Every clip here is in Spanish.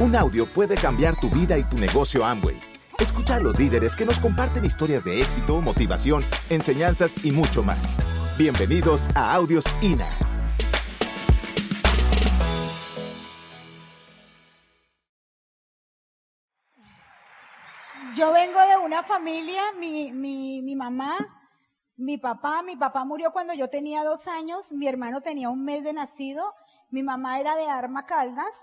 Un audio puede cambiar tu vida y tu negocio Amway. Escucha a los líderes que nos comparten historias de éxito, motivación, enseñanzas y mucho más. Bienvenidos a Audios INA. Yo vengo de una familia, mi, mi, mi mamá, mi papá, mi papá murió cuando yo tenía dos años, mi hermano tenía un mes de nacido, mi mamá era de Arma Caldas,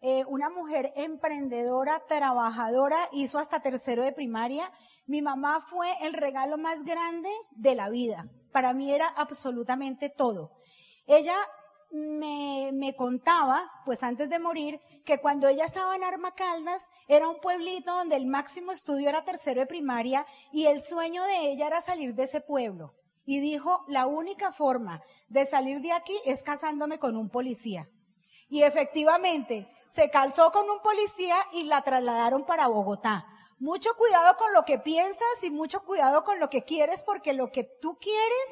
eh, una mujer emprendedora, trabajadora, hizo hasta tercero de primaria. Mi mamá fue el regalo más grande de la vida. Para mí era absolutamente todo. Ella me, me contaba, pues antes de morir, que cuando ella estaba en Armacaldas, era un pueblito donde el máximo estudio era tercero de primaria y el sueño de ella era salir de ese pueblo. Y dijo, la única forma de salir de aquí es casándome con un policía. Y efectivamente, se calzó con un policía y la trasladaron para Bogotá. Mucho cuidado con lo que piensas y mucho cuidado con lo que quieres porque lo que tú quieres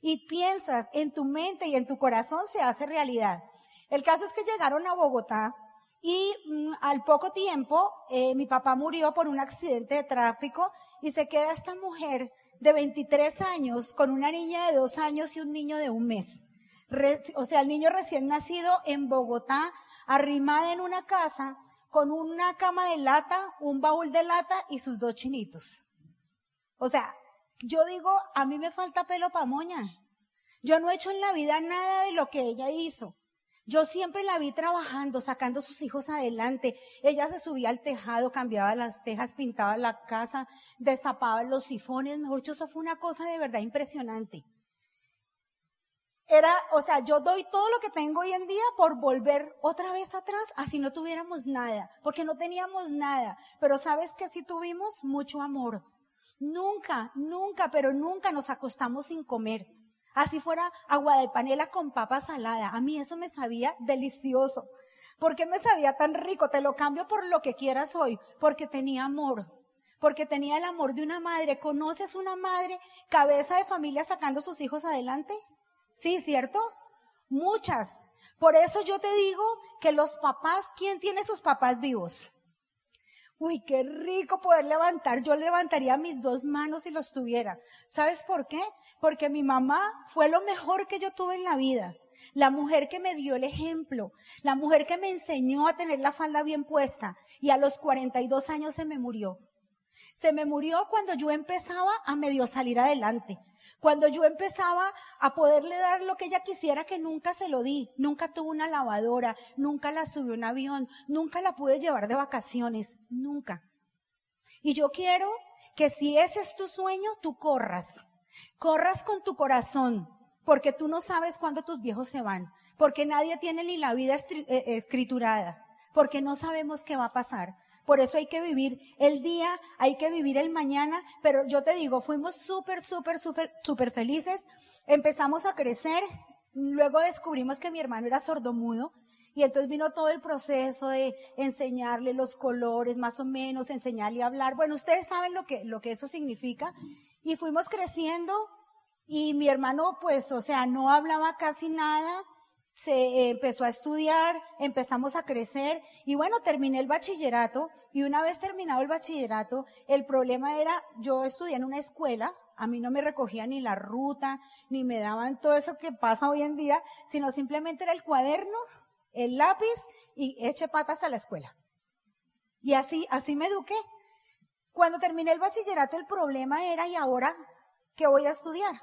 y piensas en tu mente y en tu corazón se hace realidad. El caso es que llegaron a Bogotá y mm, al poco tiempo eh, mi papá murió por un accidente de tráfico y se queda esta mujer de 23 años con una niña de dos años y un niño de un mes. O sea, el niño recién nacido en Bogotá arrimada en una casa con una cama de lata, un baúl de lata y sus dos chinitos. O sea, yo digo, a mí me falta pelo pa' moña. Yo no he hecho en la vida nada de lo que ella hizo. Yo siempre la vi trabajando, sacando sus hijos adelante. Ella se subía al tejado, cambiaba las tejas, pintaba la casa, destapaba los sifones. Mejor dicho, eso fue una cosa de verdad impresionante. Era, o sea, yo doy todo lo que tengo hoy en día por volver otra vez atrás, así no tuviéramos nada, porque no teníamos nada. Pero sabes que sí tuvimos mucho amor. Nunca, nunca, pero nunca nos acostamos sin comer. Así fuera agua de panela con papa salada. A mí eso me sabía delicioso. ¿Por qué me sabía tan rico? Te lo cambio por lo que quieras hoy. Porque tenía amor. Porque tenía el amor de una madre. ¿Conoces una madre cabeza de familia sacando sus hijos adelante? Sí, ¿cierto? Muchas. Por eso yo te digo que los papás, ¿quién tiene sus papás vivos? Uy, qué rico poder levantar. Yo levantaría mis dos manos si los tuviera. ¿Sabes por qué? Porque mi mamá fue lo mejor que yo tuve en la vida. La mujer que me dio el ejemplo. La mujer que me enseñó a tener la falda bien puesta. Y a los 42 años se me murió. Se me murió cuando yo empezaba a medio salir adelante. Cuando yo empezaba a poderle dar lo que ella quisiera, que nunca se lo di, nunca tuve una lavadora, nunca la subí a un avión, nunca la pude llevar de vacaciones, nunca. Y yo quiero que si ese es tu sueño, tú corras. Corras con tu corazón, porque tú no sabes cuándo tus viejos se van, porque nadie tiene ni la vida eh, escriturada, porque no sabemos qué va a pasar. Por eso hay que vivir el día, hay que vivir el mañana, pero yo te digo, fuimos súper, súper, súper, súper felices. Empezamos a crecer, luego descubrimos que mi hermano era sordomudo, y entonces vino todo el proceso de enseñarle los colores, más o menos, enseñarle a hablar. Bueno, ustedes saben lo que, lo que eso significa. Y fuimos creciendo y mi hermano, pues, o sea, no hablaba casi nada se empezó a estudiar, empezamos a crecer y bueno, terminé el bachillerato y una vez terminado el bachillerato, el problema era, yo estudié en una escuela, a mí no me recogía ni la ruta, ni me daban todo eso que pasa hoy en día, sino simplemente era el cuaderno, el lápiz y eche patas a la escuela. Y así, así me eduqué. Cuando terminé el bachillerato, el problema era, ¿y ahora qué voy a estudiar?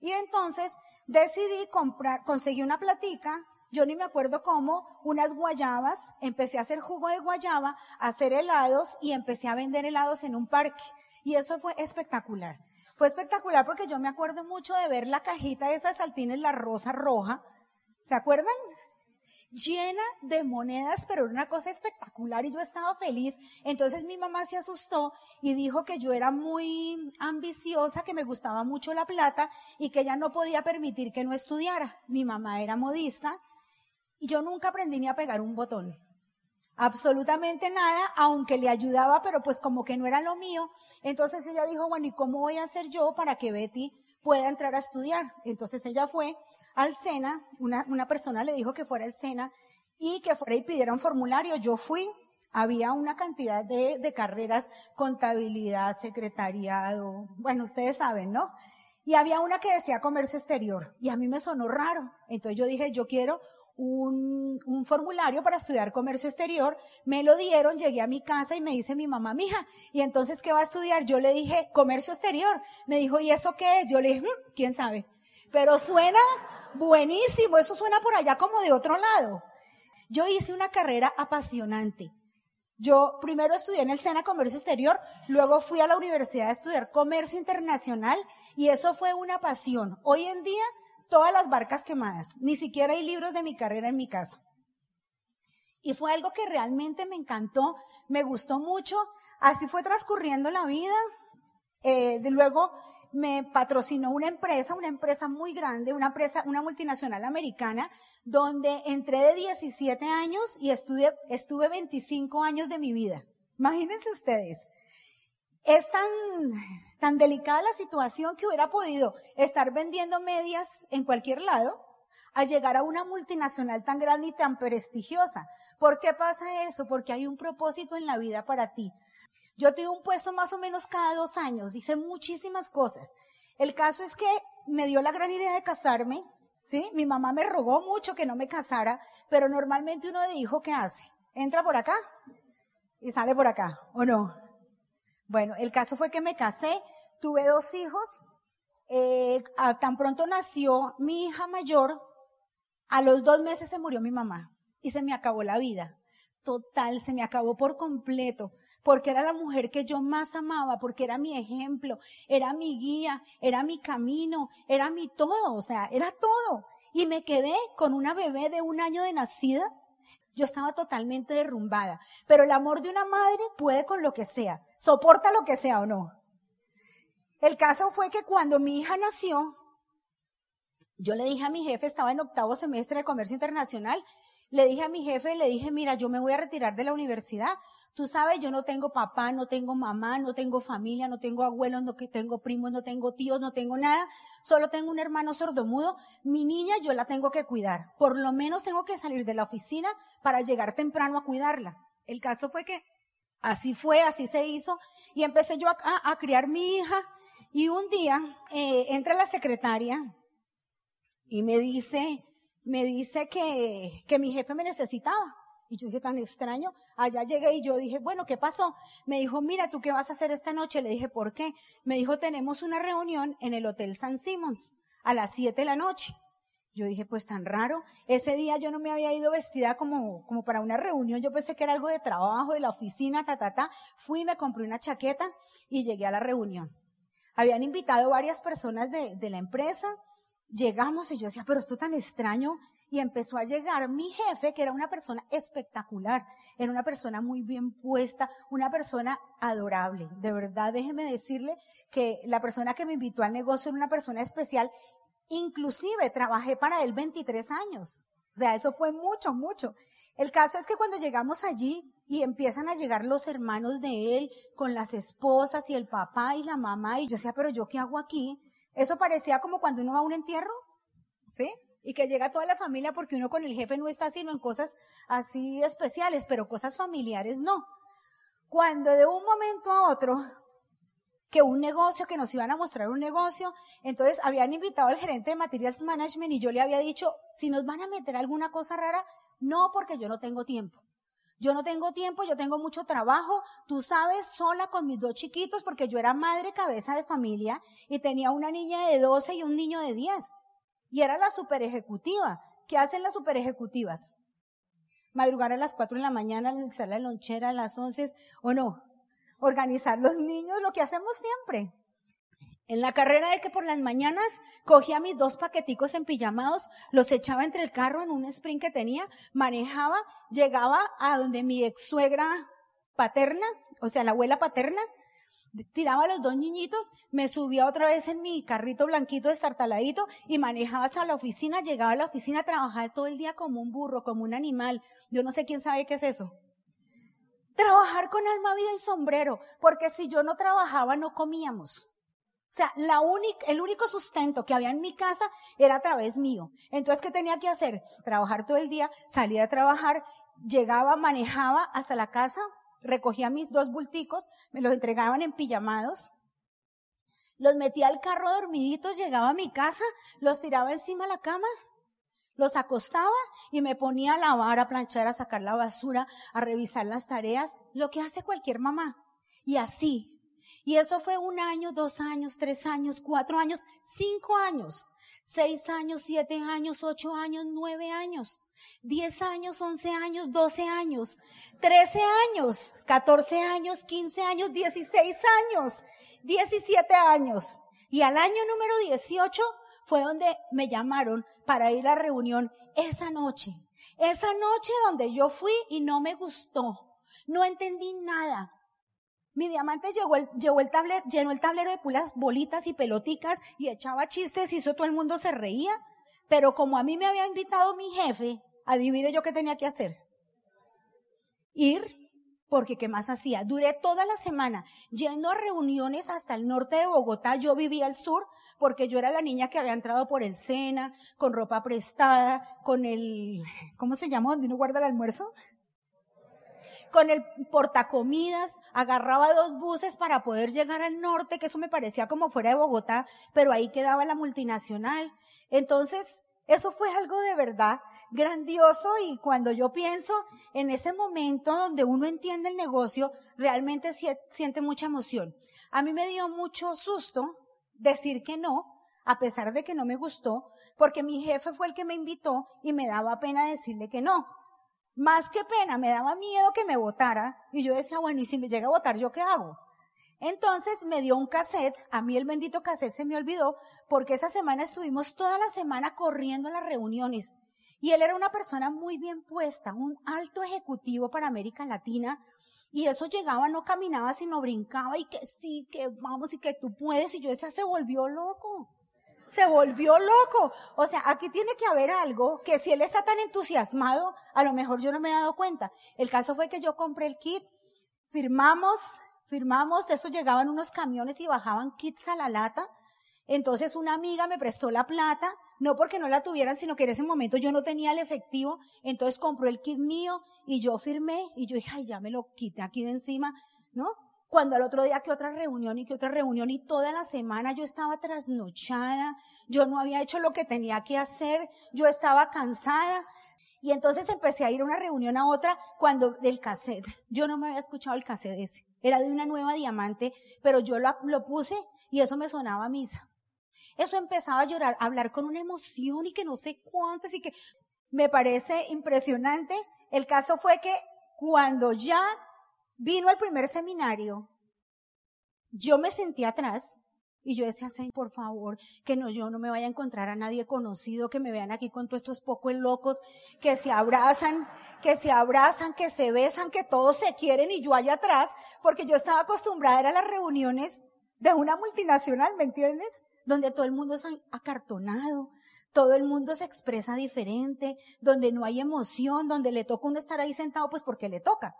Y entonces decidí comprar, conseguí una platica, yo ni me acuerdo cómo, unas guayabas, empecé a hacer jugo de guayaba, a hacer helados y empecé a vender helados en un parque. Y eso fue espectacular. Fue espectacular porque yo me acuerdo mucho de ver la cajita de esas saltines, la rosa roja. ¿Se acuerdan? Llena de monedas, pero era una cosa espectacular y yo estaba feliz. Entonces mi mamá se asustó y dijo que yo era muy ambiciosa, que me gustaba mucho la plata y que ella no podía permitir que no estudiara. Mi mamá era modista y yo nunca aprendí ni a pegar un botón. Absolutamente nada, aunque le ayudaba, pero pues como que no era lo mío. Entonces ella dijo, bueno, ¿y cómo voy a hacer yo para que Betty pueda entrar a estudiar? Entonces ella fue al SENA, una, una persona le dijo que fuera al SENA y que fuera y pidiera un formulario. Yo fui, había una cantidad de, de carreras, contabilidad, secretariado, bueno, ustedes saben, ¿no? Y había una que decía comercio exterior y a mí me sonó raro. Entonces yo dije, yo quiero un, un, formulario para estudiar comercio exterior, me lo dieron, llegué a mi casa y me dice mi mamá, mija, ¿y entonces qué va a estudiar? Yo le dije, comercio exterior. Me dijo, ¿y eso qué es? Yo le dije, mm, quién sabe. Pero suena buenísimo, eso suena por allá como de otro lado. Yo hice una carrera apasionante. Yo primero estudié en el SENA Comercio Exterior, luego fui a la universidad a estudiar Comercio Internacional y eso fue una pasión. Hoy en día todas las barcas quemadas. Ni siquiera hay libros de mi carrera en mi casa. Y fue algo que realmente me encantó, me gustó mucho. Así fue transcurriendo la vida. Eh, de luego me patrocinó una empresa, una empresa muy grande, una empresa, una multinacional americana, donde entré de 17 años y estuve, estuve 25 años de mi vida. Imagínense ustedes. Es tan, tan delicada la situación que hubiera podido estar vendiendo medias en cualquier lado a llegar a una multinacional tan grande y tan prestigiosa. ¿Por qué pasa eso? Porque hay un propósito en la vida para ti. Yo tuve un puesto más o menos cada dos años, hice muchísimas cosas. El caso es que me dio la gran idea de casarme, ¿sí? Mi mamá me rogó mucho que no me casara, pero normalmente uno de hijo, ¿qué hace? Entra por acá y sale por acá, ¿o no? Bueno, el caso fue que me casé, tuve dos hijos, eh, tan pronto nació mi hija mayor, a los dos meses se murió mi mamá y se me acabó la vida. Total, se me acabó por completo, porque era la mujer que yo más amaba, porque era mi ejemplo, era mi guía, era mi camino, era mi todo, o sea, era todo. Y me quedé con una bebé de un año de nacida yo estaba totalmente derrumbada. Pero el amor de una madre puede con lo que sea. Soporta lo que sea o no. El caso fue que cuando mi hija nació, yo le dije a mi jefe, estaba en octavo semestre de comercio internacional, le dije a mi jefe, le dije, mira, yo me voy a retirar de la universidad Tú sabes, yo no tengo papá, no tengo mamá, no tengo familia, no tengo abuelos, no tengo primos, no tengo tíos, no tengo nada. Solo tengo un hermano sordomudo. Mi niña yo la tengo que cuidar. Por lo menos tengo que salir de la oficina para llegar temprano a cuidarla. El caso fue que así fue, así se hizo. Y empecé yo a, criar mi hija. Y un día eh, entra la secretaria y me dice, me dice que, que mi jefe me necesitaba. Y yo dije, tan extraño. Allá llegué y yo dije, bueno, ¿qué pasó? Me dijo, mira, ¿tú qué vas a hacer esta noche? Le dije, ¿por qué? Me dijo, tenemos una reunión en el Hotel San Simons a las 7 de la noche. Yo dije, pues tan raro. Ese día yo no me había ido vestida como, como para una reunión. Yo pensé que era algo de trabajo, de la oficina, ta, ta, ta. Fui, me compré una chaqueta y llegué a la reunión. Habían invitado varias personas de, de la empresa. Llegamos y yo decía, pero esto tan extraño y empezó a llegar mi jefe, que era una persona espectacular, era una persona muy bien puesta, una persona adorable. De verdad, déjeme decirle que la persona que me invitó al negocio era una persona especial. Inclusive trabajé para él 23 años. O sea, eso fue mucho, mucho. El caso es que cuando llegamos allí y empiezan a llegar los hermanos de él con las esposas y el papá y la mamá, y yo decía, pero yo qué hago aquí? Eso parecía como cuando uno va a un entierro, ¿sí? y que llega toda la familia porque uno con el jefe no está sino en cosas así especiales, pero cosas familiares no. Cuando de un momento a otro, que un negocio, que nos iban a mostrar un negocio, entonces habían invitado al gerente de Materials Management y yo le había dicho, si nos van a meter alguna cosa rara, no porque yo no tengo tiempo. Yo no tengo tiempo, yo tengo mucho trabajo, tú sabes, sola con mis dos chiquitos, porque yo era madre cabeza de familia y tenía una niña de 12 y un niño de 10. Y era la super ejecutiva. ¿Qué hacen las super ejecutivas? Madrugar a las 4 de la mañana, realizar la lonchera a las 11 o no. Organizar los niños, lo que hacemos siempre. En la carrera de que por las mañanas cogía mis dos paqueticos empillamados, los echaba entre el carro en un sprint que tenía, manejaba, llegaba a donde mi ex suegra paterna, o sea, la abuela paterna, tiraba a los dos niñitos, me subía otra vez en mi carrito blanquito destartaladito y manejaba hasta la oficina, llegaba a la oficina, trabajaba todo el día como un burro, como un animal. Yo no sé quién sabe qué es eso. Trabajar con alma, vida y sombrero, porque si yo no trabajaba no comíamos. O sea, la única, el único sustento que había en mi casa era a través mío. Entonces, ¿qué tenía que hacer? Trabajar todo el día, salía a trabajar, llegaba, manejaba hasta la casa, recogía mis dos bulticos, me los entregaban en pijamados, los metía al carro dormiditos, llegaba a mi casa, los tiraba encima de la cama, los acostaba y me ponía a lavar, a planchar, a sacar la basura, a revisar las tareas, lo que hace cualquier mamá. Y así. Y eso fue un año, dos años, tres años, cuatro años, cinco años, seis años, siete años, ocho años, nueve años. 10 años, 11 años, 12 años, 13 años, 14 años, 15 años, 16 años, 17 años. Y al año número 18 fue donde me llamaron para ir a la reunión esa noche. Esa noche donde yo fui y no me gustó. No entendí nada. Mi diamante llegó el, el tablero, llenó el tablero de pulas bolitas y peloticas y echaba chistes y eso todo el mundo se reía. Pero como a mí me había invitado mi jefe, adivine yo qué tenía que hacer. Ir, porque ¿qué más hacía? Duré toda la semana yendo a reuniones hasta el norte de Bogotá. Yo vivía al sur porque yo era la niña que había entrado por el Sena, con ropa prestada, con el, ¿cómo se llama? ¿Dónde uno guarda el almuerzo? Con el portacomidas, agarraba dos buses para poder llegar al norte, que eso me parecía como fuera de Bogotá, pero ahí quedaba la multinacional. Entonces, eso fue algo de verdad grandioso y cuando yo pienso en ese momento donde uno entiende el negocio, realmente siente mucha emoción. A mí me dio mucho susto decir que no, a pesar de que no me gustó, porque mi jefe fue el que me invitó y me daba pena decirle que no. Más que pena, me daba miedo que me votara y yo decía, bueno, y si me llega a votar, ¿yo qué hago? Entonces me dio un cassette, a mí el bendito cassette se me olvidó, porque esa semana estuvimos toda la semana corriendo a las reuniones. Y él era una persona muy bien puesta, un alto ejecutivo para América Latina. Y eso llegaba, no caminaba, sino brincaba y que sí, que vamos y que tú puedes. Y yo decía, se volvió loco. Se volvió loco. O sea, aquí tiene que haber algo que si él está tan entusiasmado, a lo mejor yo no me he dado cuenta. El caso fue que yo compré el kit, firmamos, firmamos, de eso llegaban unos camiones y bajaban kits a la lata. Entonces una amiga me prestó la plata, no porque no la tuvieran, sino que en ese momento yo no tenía el efectivo, entonces compró el kit mío y yo firmé y yo dije, ay, ya me lo quité aquí de encima, ¿no? Cuando al otro día que otra reunión y que otra reunión y toda la semana yo estaba trasnochada, yo no había hecho lo que tenía que hacer, yo estaba cansada, y entonces empecé a ir a una reunión a otra cuando del cassette. Yo no me había escuchado el cassette ese. Era de una nueva diamante, pero yo lo, lo puse y eso me sonaba a misa. Eso empezaba a llorar, a hablar con una emoción y que no sé cuántas y que me parece impresionante. El caso fue que cuando ya vino el primer seminario, yo me sentí atrás y yo decía, Señor, por favor, que no, yo no me vaya a encontrar a nadie conocido, que me vean aquí con todos estos pocos locos, que se abrazan, que se abrazan, que se besan, que todos se quieren y yo allá atrás, porque yo estaba acostumbrada a las reuniones de una multinacional, ¿me entiendes? Donde todo el mundo es acartonado, todo el mundo se expresa diferente, donde no hay emoción, donde le toca uno estar ahí sentado pues porque le toca.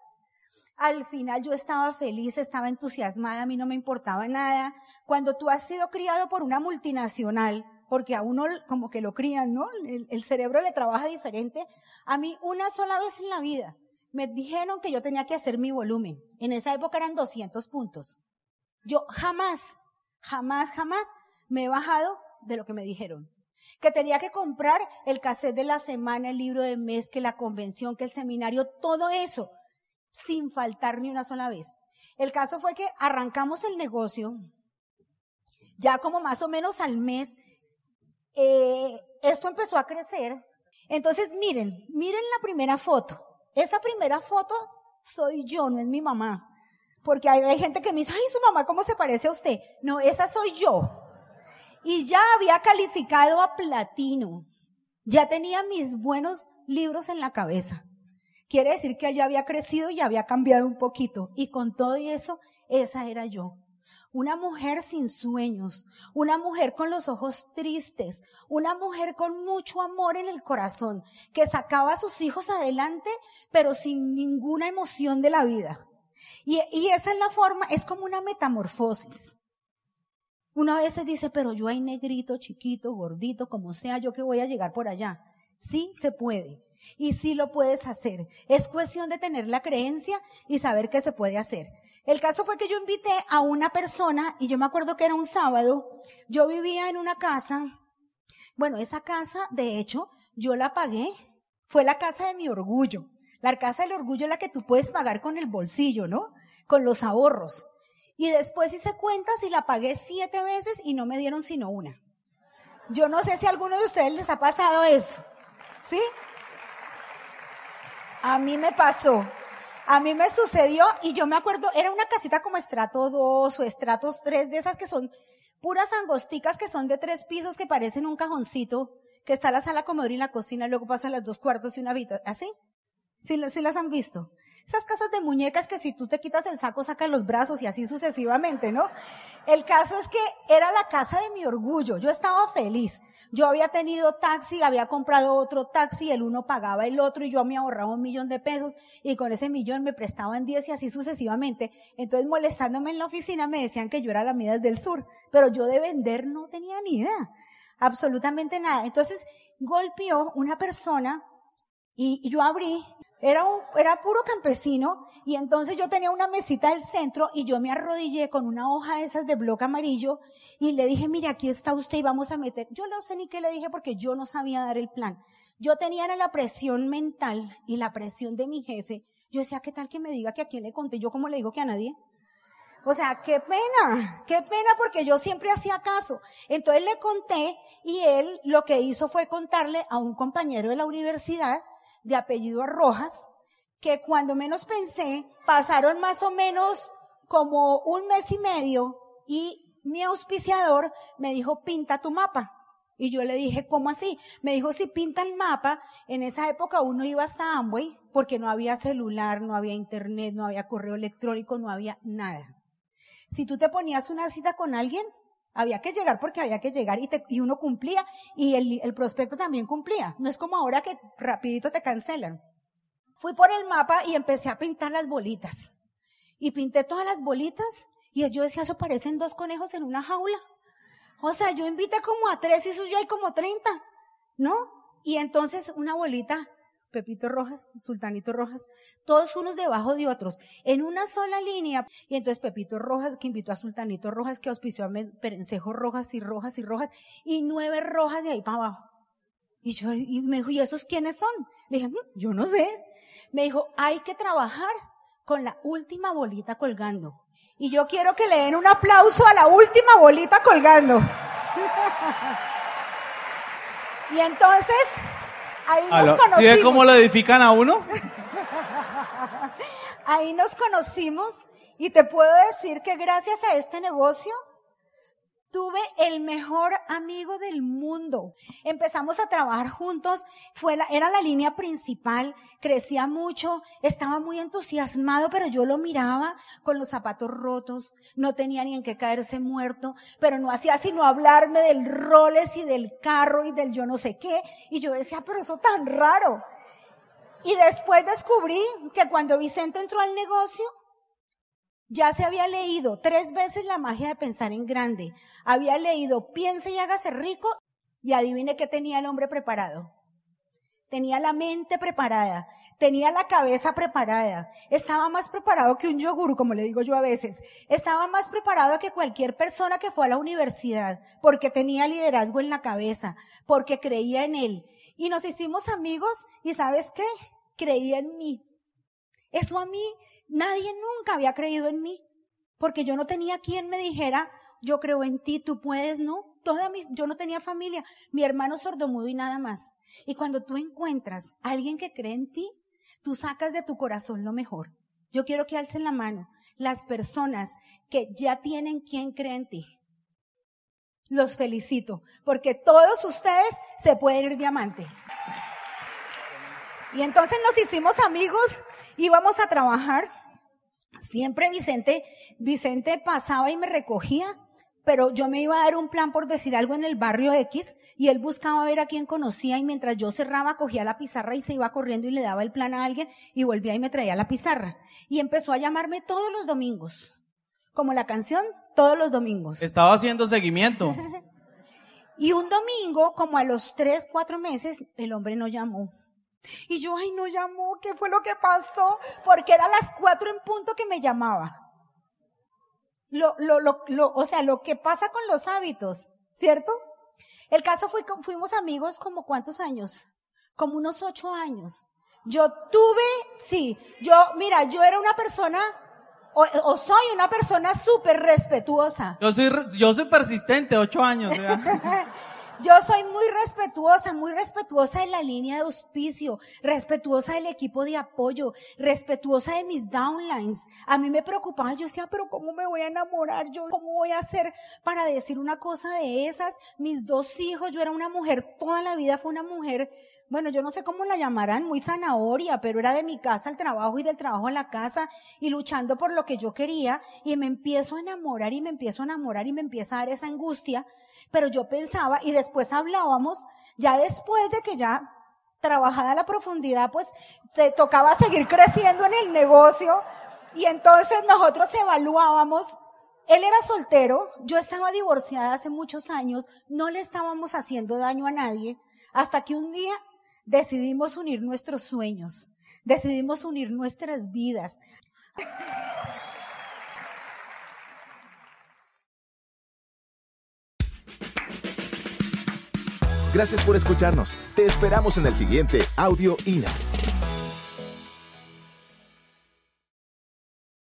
Al final yo estaba feliz, estaba entusiasmada, a mí no me importaba nada. Cuando tú has sido criado por una multinacional, porque a uno como que lo crían, ¿no? El, cerebro le trabaja diferente. A mí una sola vez en la vida me dijeron que yo tenía que hacer mi volumen. En esa época eran 200 puntos. Yo jamás, jamás, jamás me he bajado de lo que me dijeron. Que tenía que comprar el cassette de la semana, el libro de mes, que la convención, que el seminario, todo eso sin faltar ni una sola vez. El caso fue que arrancamos el negocio, ya como más o menos al mes, eh, esto empezó a crecer. Entonces, miren, miren la primera foto. Esa primera foto soy yo, no es mi mamá. Porque hay, hay gente que me dice, ay, su mamá, ¿cómo se parece a usted? No, esa soy yo. Y ya había calificado a platino. Ya tenía mis buenos libros en la cabeza. Quiere decir que ella había crecido y había cambiado un poquito. Y con todo eso, esa era yo. Una mujer sin sueños, una mujer con los ojos tristes, una mujer con mucho amor en el corazón, que sacaba a sus hijos adelante, pero sin ninguna emoción de la vida. Y, y esa es la forma, es como una metamorfosis. Uno a veces dice, pero yo hay negrito, chiquito, gordito, como sea, yo que voy a llegar por allá. Sí se puede. Y sí lo puedes hacer. Es cuestión de tener la creencia y saber que se puede hacer. El caso fue que yo invité a una persona y yo me acuerdo que era un sábado. Yo vivía en una casa. Bueno, esa casa, de hecho, yo la pagué. Fue la casa de mi orgullo. La casa del orgullo es la que tú puedes pagar con el bolsillo, ¿no? Con los ahorros. Y después hice cuentas y la pagué siete veces y no me dieron sino una. Yo no sé si a alguno de ustedes les ha pasado eso. ¿Sí? A mí me pasó. A mí me sucedió y yo me acuerdo, era una casita como estrato 2 o estratos 3 de esas que son puras angosticas que son de tres pisos que parecen un cajoncito, que está la sala comedor y la cocina, luego pasan los dos cuartos y una habitación, ¿así? ¿Sí, ¿Sí las han visto? Esas casas de muñecas que si tú te quitas el saco sacan los brazos y así sucesivamente, ¿no? El caso es que era la casa de mi orgullo. Yo estaba feliz. Yo había tenido taxi, había comprado otro taxi, el uno pagaba el otro y yo me ahorraba un millón de pesos y con ese millón me prestaban diez y así sucesivamente. Entonces molestándome en la oficina me decían que yo era la mía del sur, pero yo de vender no tenía ni idea. Absolutamente nada. Entonces golpeó una persona y yo abrí era, un, era puro campesino y entonces yo tenía una mesita del centro y yo me arrodillé con una hoja de esas de bloque amarillo y le dije, mire, aquí está usted y vamos a meter. Yo no sé ni qué le dije porque yo no sabía dar el plan. Yo tenía la presión mental y la presión de mi jefe. Yo decía, ¿qué tal que me diga que a quién le conté? Yo como le digo que a nadie. O sea, qué pena, qué pena porque yo siempre hacía caso. Entonces le conté y él lo que hizo fue contarle a un compañero de la universidad de apellido Rojas, que cuando menos pensé, pasaron más o menos como un mes y medio y mi auspiciador me dijo, pinta tu mapa. Y yo le dije, ¿cómo así? Me dijo, si pinta el mapa, en esa época uno iba hasta Amway porque no había celular, no había internet, no había correo electrónico, no había nada. Si tú te ponías una cita con alguien, había que llegar porque había que llegar y, y uno cumplía y el, el prospecto también cumplía. No es como ahora que rapidito te cancelan. Fui por el mapa y empecé a pintar las bolitas. Y pinté todas las bolitas y yo decía, eso parecen dos conejos en una jaula. O sea, yo invité como a tres y eso yo hay como treinta, ¿no? Y entonces una bolita Pepito Rojas, Sultanito Rojas, todos unos debajo de otros, en una sola línea. Y entonces Pepito Rojas, que invitó a Sultanito Rojas, que auspició a Perencejo Rojas y Rojas y Rojas, y nueve Rojas de ahí para abajo. Y yo, y me dijo, ¿y esos quiénes son? Le dije, mm, yo no sé. Me dijo, hay que trabajar con la última bolita colgando. Y yo quiero que le den un aplauso a la última bolita colgando. y entonces, Ahí nos conocimos. ¿Sí ve cómo lo edifican a uno? Ahí nos conocimos y te puedo decir que gracias a este negocio Tuve el mejor amigo del mundo. Empezamos a trabajar juntos, fue la, era la línea principal, crecía mucho, estaba muy entusiasmado, pero yo lo miraba con los zapatos rotos, no tenía ni en qué caerse muerto, pero no hacía sino hablarme del roles y del carro y del yo no sé qué, y yo decía, pero eso tan raro. Y después descubrí que cuando Vicente entró al negocio, ya se había leído tres veces la magia de pensar en grande. Había leído piense y hágase rico y adivine qué tenía el hombre preparado. Tenía la mente preparada, tenía la cabeza preparada, estaba más preparado que un yogur, como le digo yo a veces, estaba más preparado que cualquier persona que fue a la universidad, porque tenía liderazgo en la cabeza, porque creía en él. Y nos hicimos amigos y sabes qué? Creía en mí. Eso a mí Nadie nunca había creído en mí, porque yo no tenía quien me dijera, yo creo en ti, tú puedes, ¿no? Toda mi, yo no tenía familia, mi hermano sordomudo y nada más. Y cuando tú encuentras a alguien que cree en ti, tú sacas de tu corazón lo mejor. Yo quiero que alcen la mano las personas que ya tienen quien cree en ti. Los felicito, porque todos ustedes se pueden ir diamante. Y entonces nos hicimos amigos, íbamos a trabajar Siempre Vicente, Vicente pasaba y me recogía, pero yo me iba a dar un plan por decir algo en el barrio X y él buscaba ver a quién conocía y mientras yo cerraba cogía la pizarra y se iba corriendo y le daba el plan a alguien y volvía y me traía la pizarra. Y empezó a llamarme todos los domingos. Como la canción, todos los domingos. Estaba haciendo seguimiento. Y un domingo, como a los tres, cuatro meses, el hombre no llamó. Y yo, ay, no llamó, ¿qué fue lo que pasó? Porque era las cuatro en punto que me llamaba. Lo, lo, lo, lo, o sea, lo que pasa con los hábitos, ¿cierto? El caso fue que fuimos amigos como cuántos años? Como unos ocho años. Yo tuve, sí, yo, mira, yo era una persona, o, o soy una persona súper respetuosa. Yo soy, yo soy persistente, ocho años. Yo soy muy respetuosa, muy respetuosa de la línea de auspicio, respetuosa del equipo de apoyo, respetuosa de mis downlines. A mí me preocupaba, yo decía, pero ¿cómo me voy a enamorar yo? ¿Cómo voy a hacer para decir una cosa de esas? Mis dos hijos, yo era una mujer, toda la vida fue una mujer, bueno, yo no sé cómo la llamarán, muy zanahoria, pero era de mi casa al trabajo y del trabajo a la casa y luchando por lo que yo quería y me empiezo a enamorar y me empiezo a enamorar y me empieza a dar esa angustia, pero yo pensaba y después hablábamos, ya después de que ya trabajada la profundidad, pues te tocaba seguir creciendo en el negocio y entonces nosotros evaluábamos. Él era soltero, yo estaba divorciada hace muchos años, no le estábamos haciendo daño a nadie, hasta que un día decidimos unir nuestros sueños, decidimos unir nuestras vidas. Gracias por escucharnos. Te esperamos en el siguiente Audio INA.